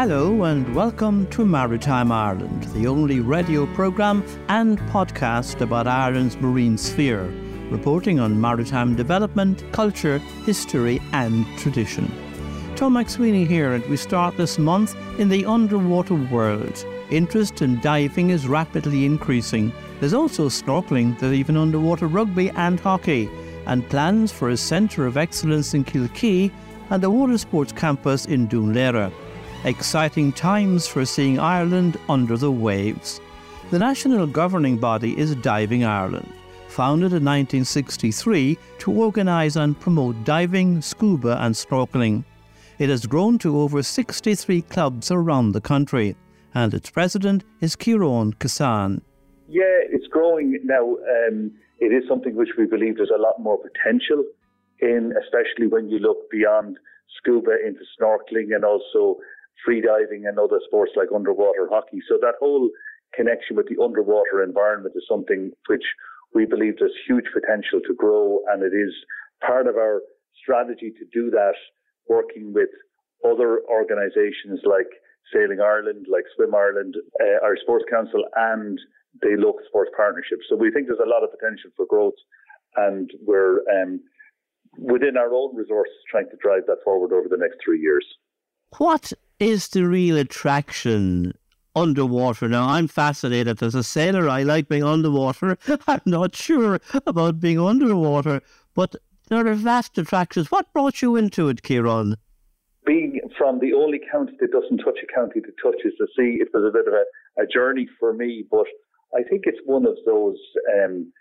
Hello and welcome to Maritime Ireland, the only radio programme and podcast about Ireland's marine sphere, reporting on maritime development, culture, history, and tradition. Tom MacSweeney here, and we start this month in the underwater world. Interest in diving is rapidly increasing. There's also snorkeling, there's even underwater rugby and hockey, and plans for a centre of excellence in Kilkee and a water sports campus in Laoghaire. Exciting times for seeing Ireland under the waves. The national governing body is Diving Ireland, founded in 1963 to organise and promote diving, scuba, and snorkeling. It has grown to over 63 clubs around the country, and its president is Kieran Kissane. Yeah, it's growing now. Um, it is something which we believe there's a lot more potential in, especially when you look beyond scuba into snorkeling and also freediving and other sports like underwater hockey. So that whole connection with the underwater environment is something which we believe there's huge potential to grow, and it is part of our strategy to do that, working with other organisations like Sailing Ireland, like Swim Ireland, uh, our Sports Council, and the local sports partnerships. So we think there's a lot of potential for growth, and we're um, within our own resources trying to drive that forward over the next three years. What is the real attraction underwater? Now, I'm fascinated as a sailor. I like being underwater. I'm not sure about being underwater, but there are vast attractions. What brought you into it, Kieran? Being from the only county that doesn't touch a county that touches the sea, it was a bit of a, a journey for me, but I think it's one of those um,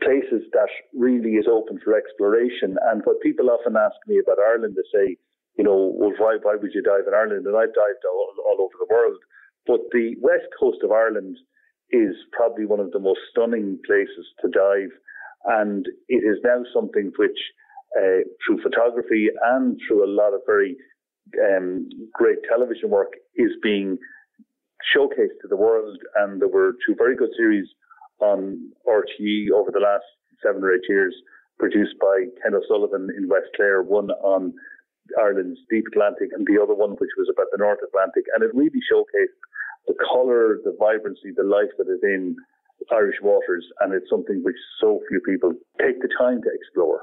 places that really is open for exploration. And what people often ask me about Ireland, they say, you know, well, why, why would you dive in Ireland? And I've dived all, all over the world. But the west coast of Ireland is probably one of the most stunning places to dive. And it is now something which, uh, through photography and through a lot of very um, great television work, is being showcased to the world. And there were two very good series on RTE over the last seven or eight years, produced by Ken O'Sullivan in West Clare, one on Ireland's deep Atlantic, and the other one which was about the North Atlantic. And it really showcased the colour, the vibrancy, the life that is in Irish waters, and it's something which so few people take the time to explore.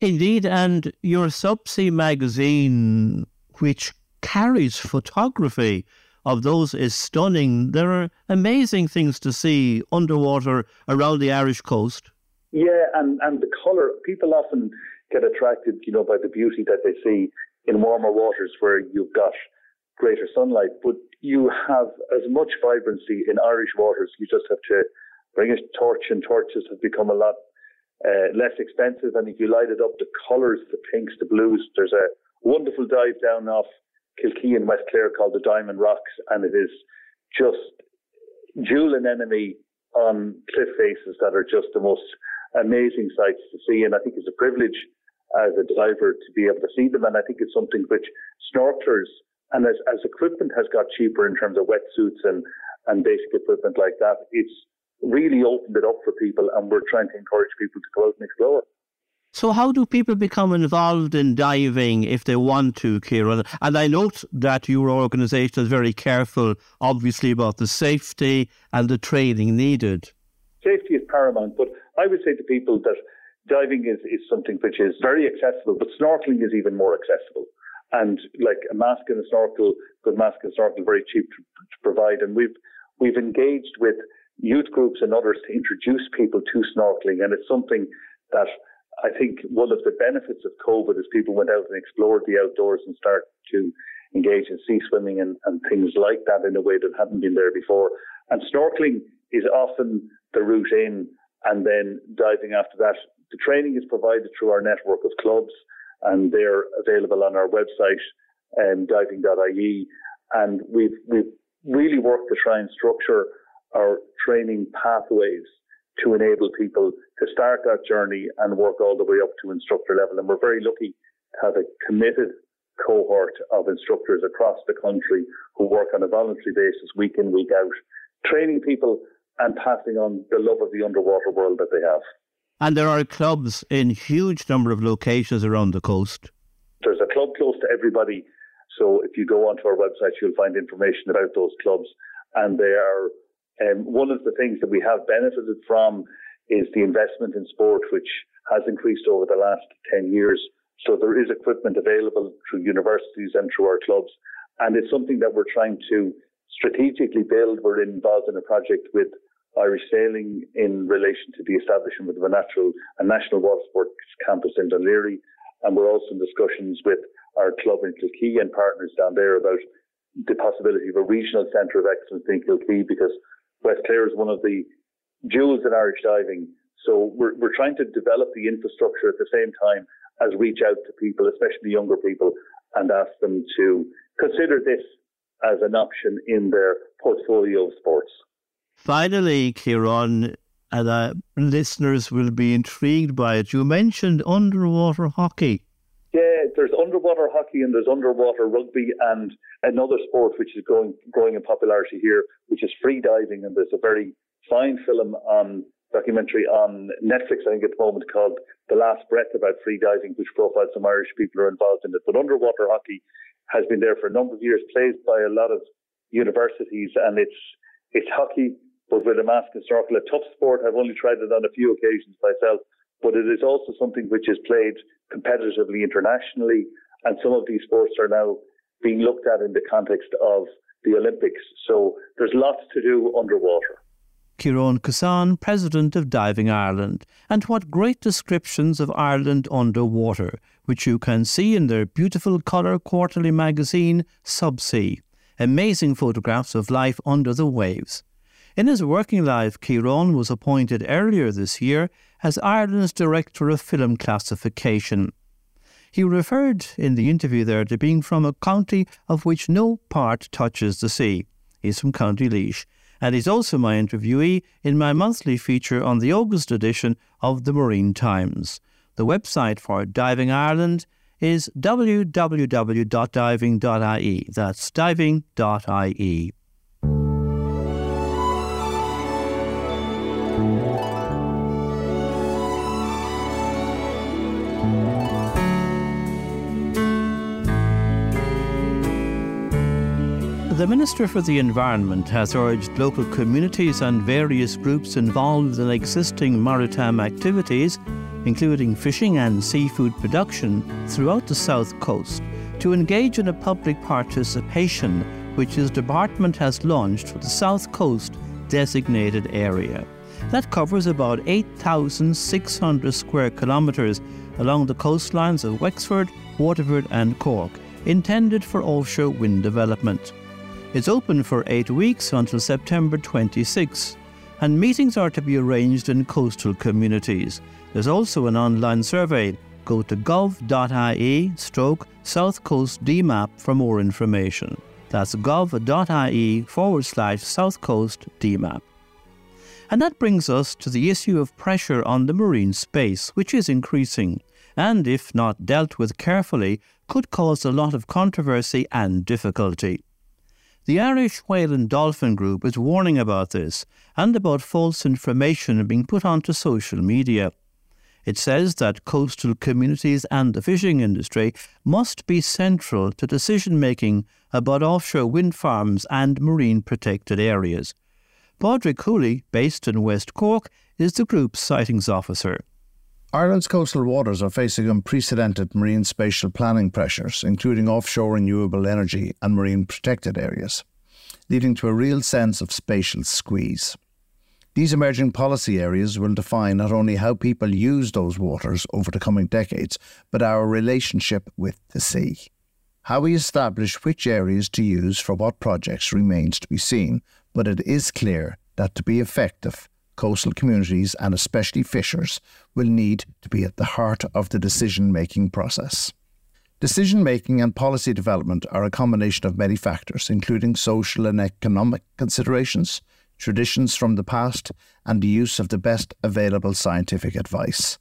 Indeed, and your Subsea magazine, which carries photography of those, is stunning. There are amazing things to see underwater around the Irish coast. Yeah, and, and the colour, people often get attracted, you know, by the beauty that they see in warmer waters where you've got greater sunlight. But you have as much vibrancy in Irish waters. You just have to bring a torch, and torches have become a lot uh, less expensive. And if you light it up, the colours, the pinks, the blues, there's a wonderful dive down off Kilkee in West Clare called the Diamond Rocks, and it is just jewel anemone on cliff faces that are just the most amazing sights to see. And I think it's a privilege as a diver to be able to see them. And I think it's something which snorkelers and as, as equipment has got cheaper in terms of wetsuits and, and basic equipment like that, it's really opened it up for people and we're trying to encourage people to go out and explore. So, how do people become involved in diving if they want to, Kieran? And I note that your organisation is very careful, obviously, about the safety and the training needed. Safety is paramount, but I would say to people that diving is, is something which is very accessible, but snorkeling is even more accessible. And like a mask and a snorkel, good mask and snorkel, very cheap to, to provide. And we've we've engaged with youth groups and others to introduce people to snorkeling, and it's something that I think one of the benefits of COVID is people went out and explored the outdoors and started to engage in sea swimming and, and things like that in a way that hadn't been there before. And snorkeling is often the route in, and then diving after that the training is provided through our network of clubs, and they're available on our website, um, diving.ie. And we've we've really worked to try and structure our training pathways to enable people to start that journey and work all the way up to instructor level. And we're very lucky to have a committed cohort of instructors across the country who work on a voluntary basis week in, week out, training people and passing on the love of the underwater world that they have. And there are clubs in huge number of locations around the coast. There's a club close to everybody. So if you go onto our website, you'll find information about those clubs. And they are um, one of the things that we have benefited from is the investment in sport, which has increased over the last 10 years. So there is equipment available through universities and through our clubs. And it's something that we're trying to strategically build. We're involved in a project with Irish Sailing in relation to the establishment of a natural a national water sports campus in Laoghaire. And we're also in discussions with our club in Kilkee and partners down there about the possibility of a regional centre of excellence in Kilkee because West Clare is one of the jewels in Irish diving. So we're, we're trying to develop the infrastructure at the same time as reach out to people, especially younger people, and ask them to consider this as an option in their portfolio of sports. Finally, Kieran, and uh, listeners will be intrigued by it. You mentioned underwater hockey. Yeah, there's underwater hockey and there's underwater rugby and another sport which is growing growing in popularity here, which is free diving. And there's a very fine film on documentary on Netflix, I think at the moment, called The Last Breath about free diving, which profiles some Irish people who are involved in it. But underwater hockey has been there for a number of years, played by a lot of universities, and it's it's hockey, but with a mask and snorkel. A tough sport. I've only tried it on a few occasions myself, but it is also something which is played competitively internationally, and some of these sports are now being looked at in the context of the Olympics. So there's lots to do underwater. Kieran Kissane, President of Diving Ireland, and what great descriptions of Ireland underwater, which you can see in their beautiful colour quarterly magazine, Subsea. Amazing photographs of life under the waves. In his working life, Kieran was appointed earlier this year as Ireland's Director of Film Classification. He referred in the interview there to being from a county of which no part touches the sea. He's from County Laois, and he's also my interviewee in my monthly feature on the August edition of the Marine Times. The website for Diving Ireland is www.diving.ie. That's diving.ie. The Minister for the Environment has urged local communities and various groups involved in existing maritime activities, including fishing and seafood production throughout the south coast, to engage in a public participation which his department has launched for the south coast designated area. That covers about 8,600 square kilometres along the coastlines of Wexford, Waterford, and Cork, intended for offshore wind development. It's open for eight weeks until September 26, and meetings are to be arranged in coastal communities. There's also an online survey. Go to gov.ie stroke South Coast DMAP for more information. That's gov.ie forward slash South Coast DMAP. And that brings us to the issue of pressure on the marine space, which is increasing, and if not dealt with carefully, could cause a lot of controversy and difficulty. The Irish Whale and Dolphin Group is warning about this and about false information being put onto social media. It says that coastal communities and the fishing industry must be central to decision making about offshore wind farms and marine protected areas. Padraig Whooley, based in West Cork, is the group's sightings officer. Ireland's coastal waters are facing unprecedented marine spatial planning pressures, including offshore renewable energy and marine protected areas, leading to a real sense of spatial squeeze. These emerging policy areas will define not only how people use those waters over the coming decades, but our relationship with the sea. How we establish which areas to use for what projects remains to be seen, but it is clear that to be effective, coastal communities and especially fishers will need to be at the heart of the decision making process. Decision making and policy development are a combination of many factors, including social and economic considerations, traditions from the past, and the use of the best available scientific advice,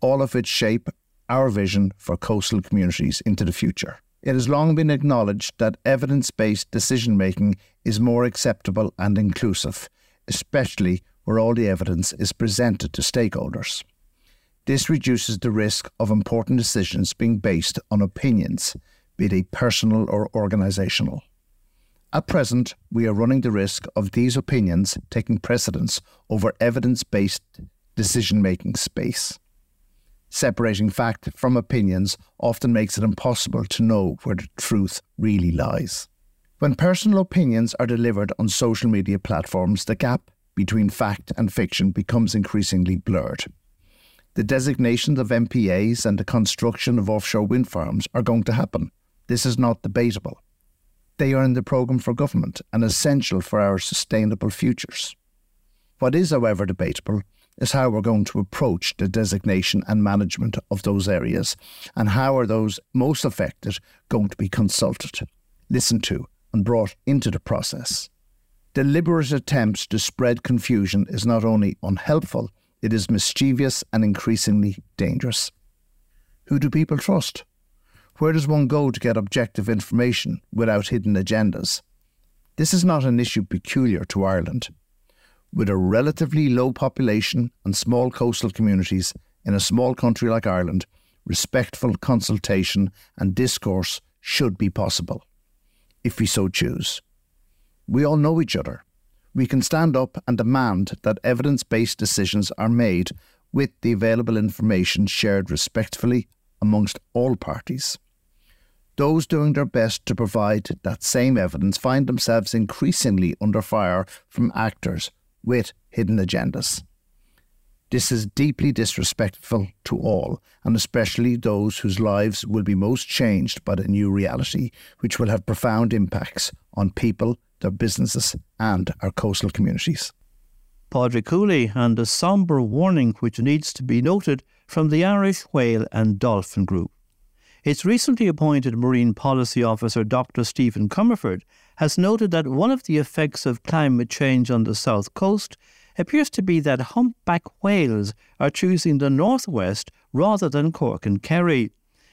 all of which shape our vision for coastal communities into the future. It has long been acknowledged that evidence based decision making is more acceptable and inclusive, especially where all the evidence is presented to stakeholders. This reduces the risk of important decisions being based on opinions, be they personal or organisational. At present, we are running the risk of these opinions taking precedence over evidence based decision making space. Separating fact from opinions often makes it impossible to know where the truth really lies. When personal opinions are delivered on social media platforms, the gap between fact and fiction becomes increasingly blurred. The designations of MPAs and the construction of offshore wind farms are going to happen. This is not debatable. They are in the programme for government and essential for our sustainable futures. What is, however, debatable is how we're going to approach the designation and management of those areas and how are those most affected going to be consulted, listened to, and brought into the process. Deliberate attempts to spread confusion is not only unhelpful, it is mischievous and increasingly dangerous. Who do people trust? Where does one go to get objective information without hidden agendas? This is not an issue peculiar to Ireland. With a relatively low population and small coastal communities in a small country like Ireland, respectful consultation and discourse should be possible, if we so choose. We all know each other we can stand up and demand that evidence based decisions are made with the available information shared respectfully amongst all parties. Those doing their best to provide that same evidence find themselves increasingly under fire from actors with hidden agendas. This is deeply disrespectful to all, and especially those whose lives will be most changed by the new reality, which will have profound impacts on people their businesses, and our coastal communities. Padraig Whooley and a sombre warning which needs to be noted from the Irish Whale and Dolphin Group. Its recently appointed Marine Policy Officer Dr. Stephen Comerford has noted that one of the effects of climate change on the south coast appears to be that humpback whales are choosing the northwest rather than Cork and Kerry.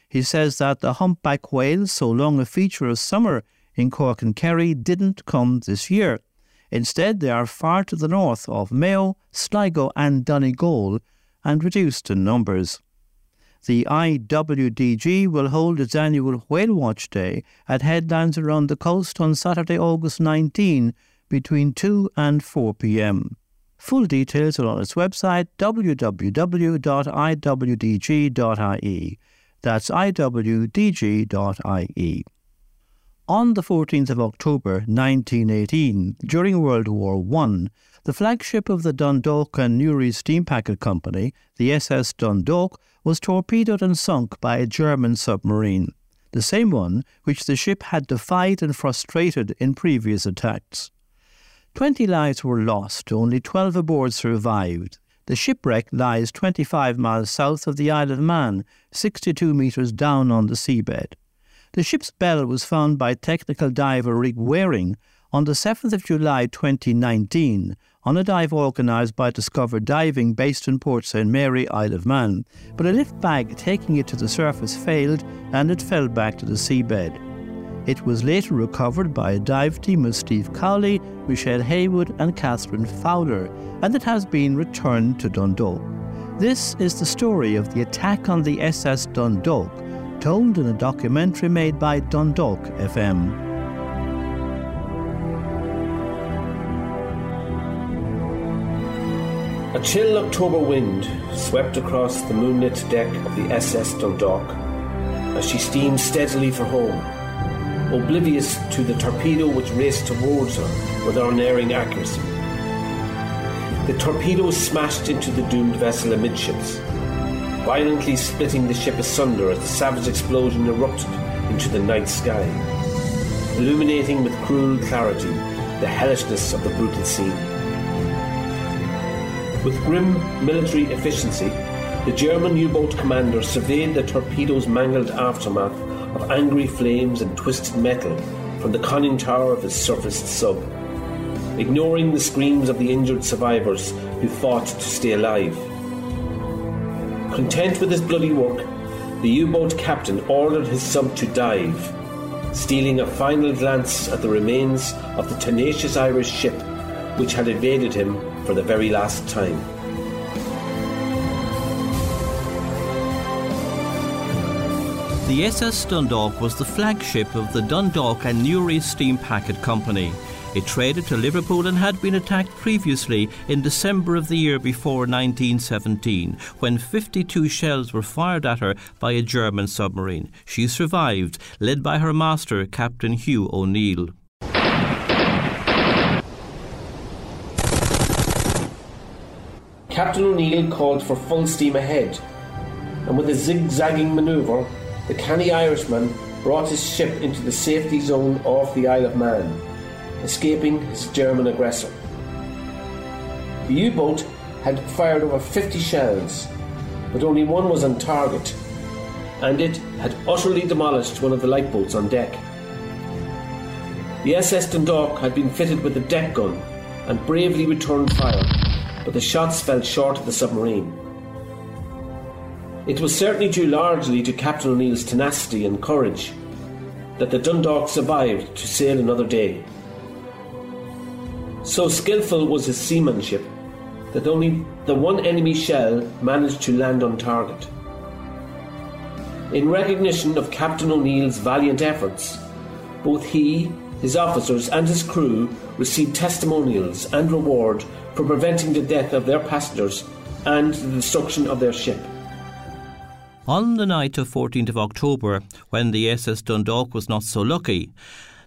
He says that the humpback whale, so long a feature of summer in Cork and Kerry didn't come this year. Instead, they are far to the north of Mayo, Sligo, and Donegal and reduced in numbers. The IWDG will hold its annual Whale Watch Day at headlands around the coast on Saturday, August 19 between 2 and 4 pm. Full details are on its website www.iwdg.ie. That's iwdg.ie. On the 14th of October 1918, during World War I, the flagship of the Dundalk and Newry Steam Packet Company, the SS Dundalk, was torpedoed and sunk by a German submarine, the same one which the ship had defied and frustrated in previous attacks. Twenty lives were lost, only 12 aboard survived. The shipwreck lies 25 miles south of the Isle of Man, 62 metres down on the seabed. The ship's bell was found by technical diver Rick Waring on the 7th of July 2019 on a dive organised by Discover Diving based in Port St Mary, Isle of Man, but a lift bag taking it to the surface failed and it fell back to the seabed. It was later recovered by a dive team of Steve Cowley, Michelle Haywood, and Catherine Fowler, and it has been returned to Dundalk. This is the story of the attack on the SS Dundalk, told in a documentary made by Dundalk FM. A chill October wind swept across the moonlit deck of the SS Dundalk as she steamed steadily for home, oblivious to the torpedo which raced towards her with unerring accuracy. The torpedo smashed into the doomed vessel amidships, violently splitting the ship asunder as the savage explosion erupted into the night sky, illuminating with cruel clarity the hellishness of the brutal scene. With grim military efficiency, the German U boat commander surveyed the torpedo's mangled aftermath of angry flames and twisted metal from the conning tower of his surfaced sub, ignoring the screams of the injured survivors who fought to stay alive. Content with his bloody work, the U boat captain ordered his sub to dive, stealing a final glance at the remains of the tenacious Irish ship which had evaded him for the very last time. The SS Dundalk was the flagship of the Dundalk and Newry Steam Packet Company. It traded to Liverpool and had been attacked previously in December of the year before 1917, when 52 shells were fired at her by a German submarine. She survived, led by her master, Captain Hugh O'Neill. Captain O'Neill called for full steam ahead, and with a zigzagging manoeuvre, the canny Irishman brought his ship into the safety zone off the Isle of Man, escaping his German aggressor. The U boat had fired over 50 shells, but only one was on target, and it had utterly demolished one of the lifeboats on deck. The SS Dundalk had been fitted with a deck gun and bravely returned fire, but the shots fell short of the submarine. It was certainly due largely to Captain O'Neill's tenacity and courage that the Dundalk survived to sail another day. So skilful was his seamanship that only the one enemy shell managed to land on target. In recognition of Captain O'Neill's valiant efforts, both he, his officers, and his crew received testimonials and reward for preventing the death of their passengers and the destruction of their ship. On the night of 14th of October, when the SS Dundalk was not so lucky,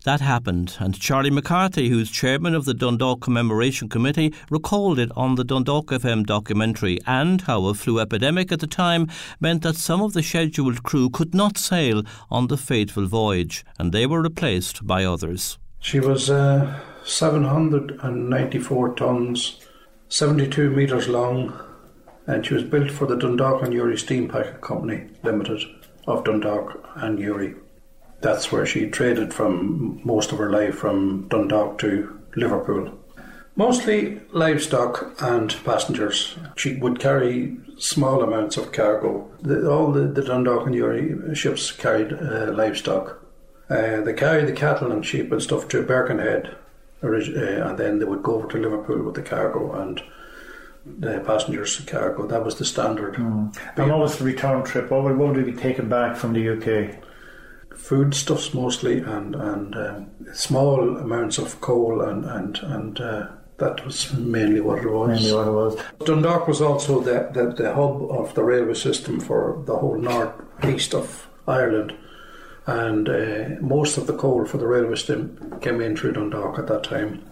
that happened, and Charlie McCarthy, who's chairman of the Dundalk Commemoration Committee, recalled it on the Dundalk FM documentary and how a flu epidemic at the time meant that some of the scheduled crew could not sail on the fateful voyage, and they were replaced by others. She was uh, 794 tons, 72 metres long, and she was built for the Dundalk and Newry Steam Packet Company Limited of Dundalk and Newry. That's where she traded from most of her life from Dundalk to Liverpool. Mostly livestock and passengers. She would carry small amounts of cargo. The, all the, the Dundalk and Newry ships carried uh, livestock. Uh, they carried the cattle and sheep and stuff to Birkenhead, uh, and then they would go over to Liverpool with the cargo and the passengers cargo. That was the standard. Mm. And what was the return trip? What would, what would be taken back from the UK? Foodstuffs mostly, and and um, small amounts of coal, and and and uh, that was mainly what it was. Mainly what it was. Dundalk was also the, the, the hub of the railway system for the whole north east of Ireland, and uh, most of the coal for the railway system came in through Dundalk at that time.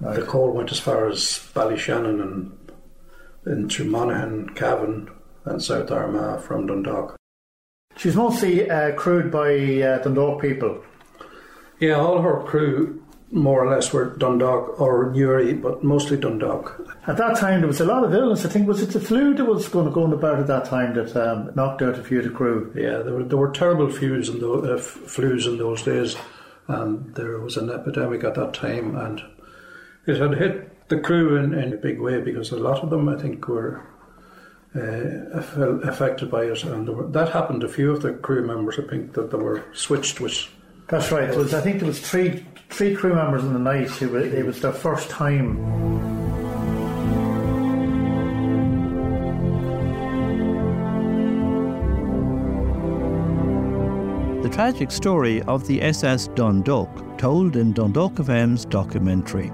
Right. The coal went as far as Ballyshannon and into Monaghan, Cavan, and South Armagh from Dundalk. She's mostly uh, crewed by uh, Dundalk people. Yeah, all her crew more or less were Dundalk or Newry, but mostly Dundalk. At that time, there was a lot of illness. I think was it the flu that was going going about at that time that um, knocked out a few of the crew. Yeah, there were there were terrible flus in, the, uh, flus in those days, and there was an epidemic at that time, and it had hit the crew in, in a big way because a lot of them, I think, were uh, affected by it, and were, that happened. A few of the crew members, I think, that they were switched with. That's right. Was, I think there was three three crew members in the night who were, it was their first time. The tragic story of the SS Dundalk, told in Dundalk FM's documentary.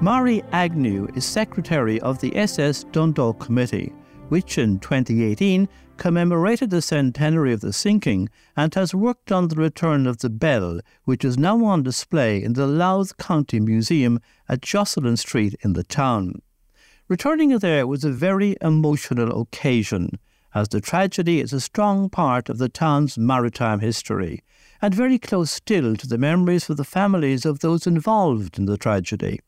Mary Agnew is secretary of the SS Dundalk Committee, which in 2018 commemorated the centenary of the sinking and has worked on the return of the bell, which is now on display in the Louth County Museum at Jocelyn Street in the town. Returning there was a very emotional occasion, as the tragedy is a strong part of the town's maritime history, and very close still to the memories of the families of those involved in the tragedy.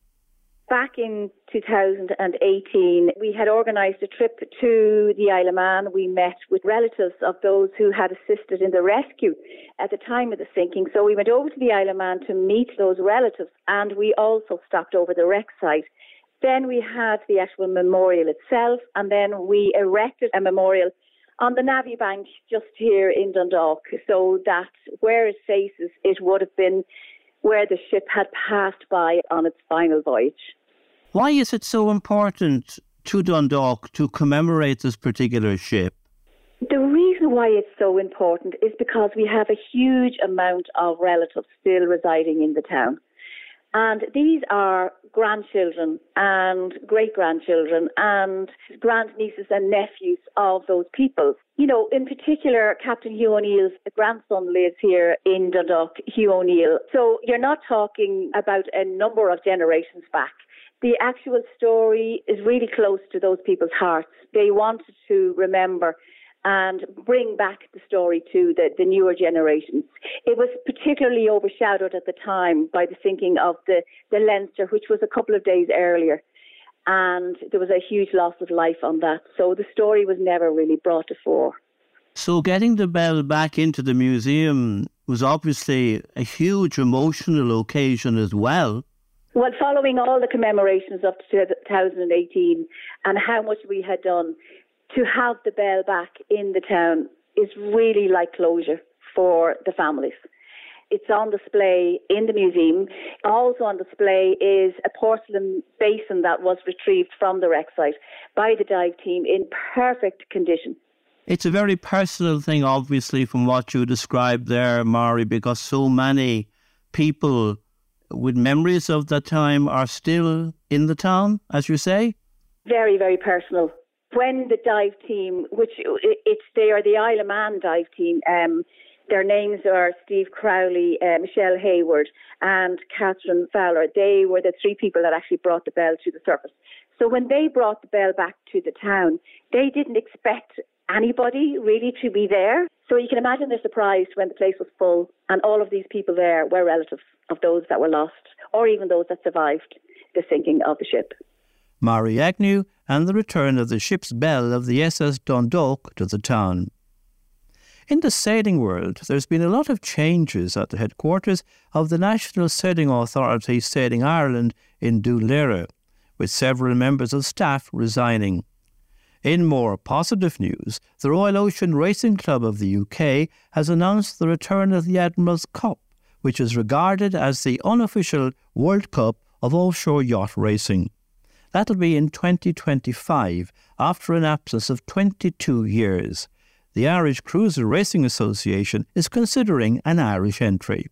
Back in 2018, we had organised a trip to the Isle of Man. We met with relatives of those who had assisted in the rescue at the time of the sinking. So we went over to the Isle of Man to meet those relatives and we also stopped over the wreck site. Then we had the actual memorial itself and then we erected a memorial on the Navvy Bank just here in Dundalk so that where it faces, it would have been where the ship had passed by on its final voyage. Why is it so important to Dundalk to commemorate this particular ship? The reason why it's so important is because we have a huge amount of relatives still residing in the town. And these are grandchildren and great grandchildren and grandnieces and nephews of those people. You know, in particular, Captain Hugh O'Neill's grandson lives here in Dundalk, Hugh O'Neill. So you're not talking about a number of generations back. The actual story is really close to those people's hearts. They wanted to remember and bring back the story to the, the newer generations. It was particularly overshadowed at the time by the sinking of the, the Leinster, which was a couple of days earlier. And there was a huge loss of life on that. So the story was never really brought to fore. So getting the bell back into the museum was obviously a huge emotional occasion as well. Well, following all the commemorations of 2018 and how much we had done, to have the bell back in the town is really like closure for the families. It's on display in the museum. Also on display is a porcelain basin that was retrieved from the wreck site by the dive team in perfect condition. It's a very personal thing, obviously, from what you described there, Mari, because so many people with memories of that time are still in the town, as you say. Very, very personal when the dive team, which it's they are the Isle of Man dive team, um, their names are Steve Crowley, uh, Michelle Hayward, and Catherine Fowler. They were the three people that actually brought the bell to the surface. So when they brought the bell back to the town, they didn't expect anybody really to be there. So you can imagine their surprise when the place was full and all of these people there were relatives of those that were lost or even those that survived the sinking of the ship. Mari Agnew and the return of the ship's bell of the SS Dundalk to the town. In the sailing world, there's been a lot of changes at the headquarters of the National Sailing Authority Sailing Ireland in Dún with several members of staff resigning. In more positive news, the Royal Ocean Racing Club of the UK has announced the return of the Admiral's Cup, which is regarded as the unofficial World Cup of offshore yacht racing. That'll be in 2025, after an absence of 22 years. The Irish Cruiser Racing Association is considering an Irish entry.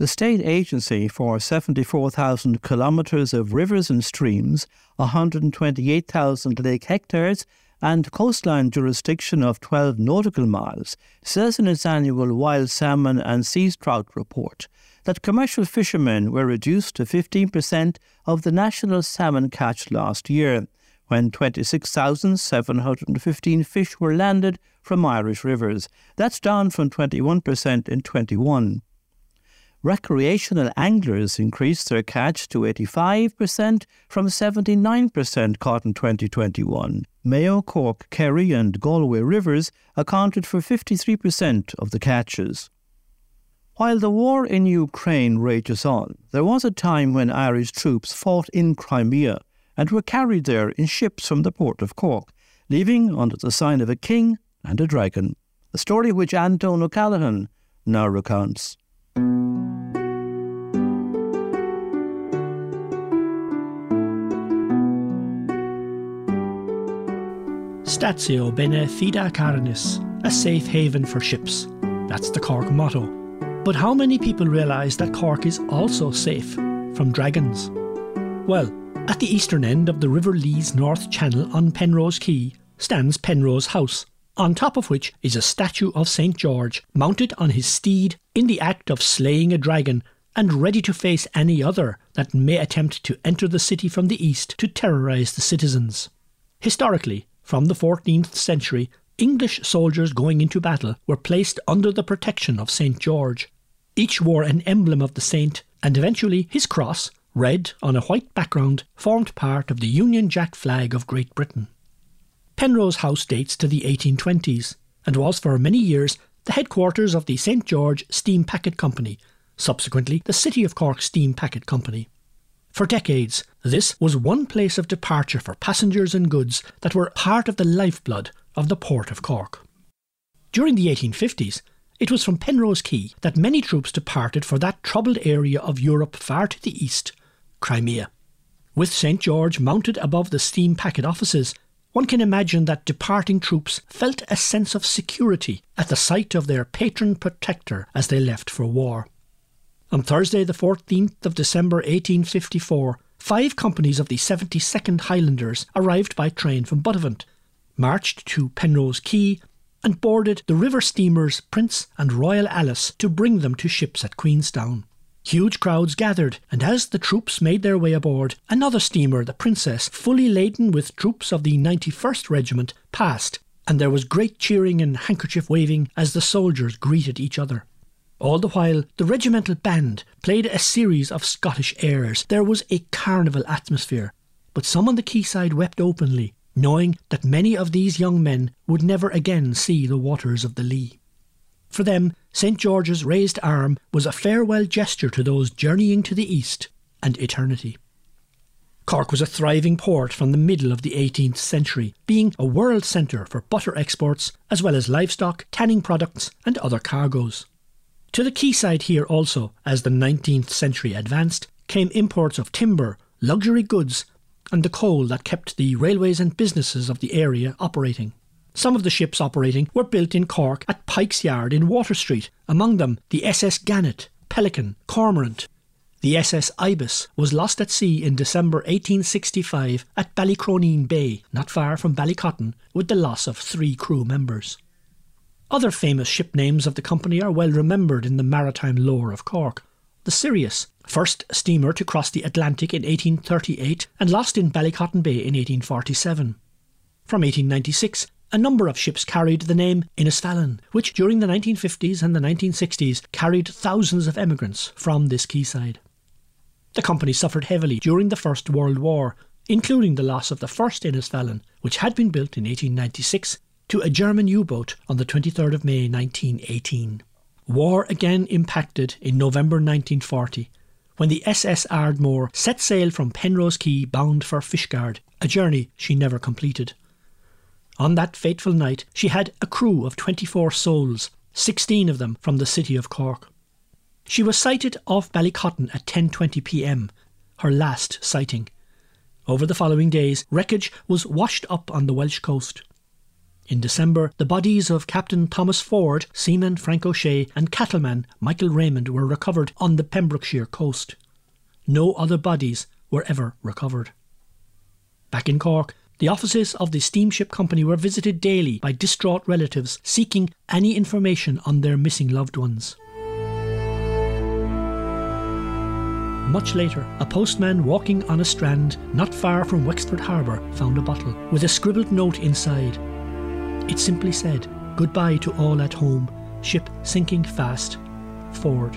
The state agency for 74,000 kilometres of rivers and streams, 128,000 lake hectares, and coastline jurisdiction of 12 nautical miles says in its annual wild salmon and sea trout report that commercial fishermen were reduced to 15% of the national salmon catch last year, when 26,715 fish were landed from Irish rivers. That's down from 21% in 21. Recreational anglers increased their catch to 85% from 79% caught in 2021. Mayo, Cork, Kerry, and Galway rivers accounted for 53% of the catches. While the war in Ukraine rages on, there was a time when Irish troops fought in Crimea and were carried there in ships from the port of Cork, leaving under the sign of a king and a dragon, a story which Anton O'Callaghan now recounts. Statio bene fida carinis, a safe haven for ships. That's the Cork motto. But how many people realise that Cork is also safe from dragons? Well, at the eastern end of the River Lee's North Channel on Penrose Quay stands Penrose House, on top of which is a statue of St George mounted on his steed in the act of slaying a dragon and ready to face any other that may attempt to enter the city from the east to terrorise the citizens. Historically, from the 14th century, English soldiers going into battle were placed under the protection of St. George. Each wore an emblem of the saint, and eventually his cross, red on a white background, formed part of the Union Jack flag of Great Britain. Penrose House dates to the 1820s and was for many years the headquarters of the St. George Steam Packet Company, subsequently the City of Cork Steam Packet Company. For decades, this was one place of departure for passengers and goods that were part of the lifeblood of the port of Cork. During the 1850s, it was from Penrose Quay that many troops departed for that troubled area of Europe far to the east, Crimea. With St George mounted above the steam packet offices, one can imagine that departing troops felt a sense of security at the sight of their patron protector as they left for war. On Thursday, the 14th of December 1854, five companies of the 72nd Highlanders arrived by train from Buttevant, marched to Penrose Quay, and boarded the river steamers Prince and Royal Alice to bring them to ships at Queenstown. Huge crowds gathered, and as the troops made their way aboard, another steamer, the Princess, fully laden with troops of the 91st Regiment, passed, and there was great cheering and handkerchief waving as the soldiers greeted each other. All the while, the regimental band played a series of Scottish airs. There was a carnival atmosphere, but some on the quayside wept openly, knowing that many of these young men would never again see the waters of the Lee. For them, St. George's raised arm was a farewell gesture to those journeying to the east and eternity. Cork was a thriving port from the middle of the 18th century, being a world centre for butter exports as well as livestock, tanning products, and other cargoes. To the quayside here also, as the 19th century advanced, came imports of timber, luxury goods, and the coal that kept the railways and businesses of the area operating. Some of the ships operating were built in Cork at Pike's Yard in Water Street, among them the SS Gannet, Pelican, Cormorant. The SS Ibis was lost at sea in December 1865 at Ballycroneen Bay, not far from Ballycotton, with the loss of three crew members. Other famous ship names of the company are well remembered in the maritime lore of Cork. The Sirius, first steamer to cross the Atlantic in 1838 and lost in Ballycotton Bay in 1847. From 1896, a number of ships carried the name Innisfallen, which during the 1950s and the 1960s carried thousands of emigrants from this quayside. The company suffered heavily during the First World War, including the loss of the first Innisfallen, which had been built in 1896, to a German U boat on the 23rd of May 1918. War again impacted in November 1940 when the SS Ardmore set sail from Penrose Quay bound for Fishguard, a journey she never completed. On that fateful night, she had a crew of 24 souls, 16 of them from the city of Cork. She was sighted off Ballycotton at 10:20 p.m., her last sighting. Over the following days, wreckage was washed up on the Welsh coast. In December, the bodies of Captain Thomas Ford, seaman Frank O'Shea, and cattleman Michael Raymond were recovered on the Pembrokeshire coast. No other bodies were ever recovered. Back in Cork, the offices of the steamship company were visited daily by distraught relatives seeking any information on their missing loved ones. Much later, a postman walking on a strand not far from Wexford Harbour found a bottle with a scribbled note inside. It simply said, Goodbye to all at home, ship sinking fast, Ford.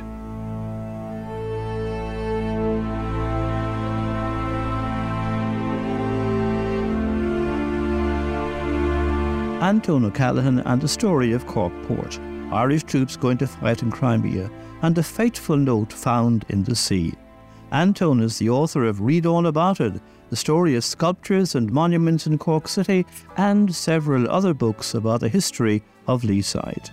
Anton O'Callaghan and the story of Cork Port, Irish troops going to fight in Crimea, and a fateful note found in the sea. Anton is the author of Read All About It, the story of sculptures and monuments in Cork City, and several other books about the history of Leeside.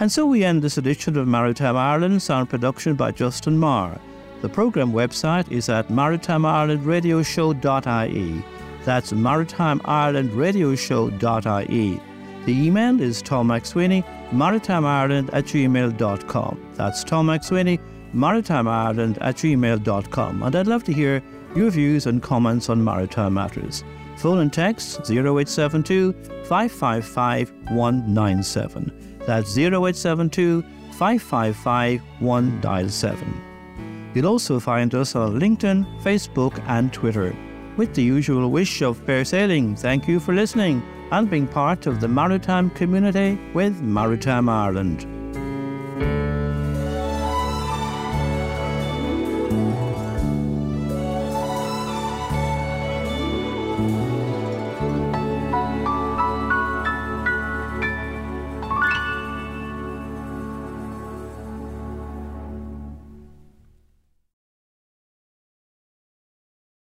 And so we end this edition of Maritime Ireland, sound production by Justin Marr. The programme website is at maritimeIrelandRadioshow.ie. That's maritimeIrelandRadioshow.ie. The email is Tom maritimeIreland at gmail.com. That's Tom maritimeIreland at gmail.com. And I'd love to hear your views and comments on maritime matters. Phone and text 0872 555 197. That's 0872 555 197. You'll also find us on LinkedIn, Facebook, and Twitter. With the usual wish of fair sailing, thank you for listening and being part of the maritime community with Maritime Ireland.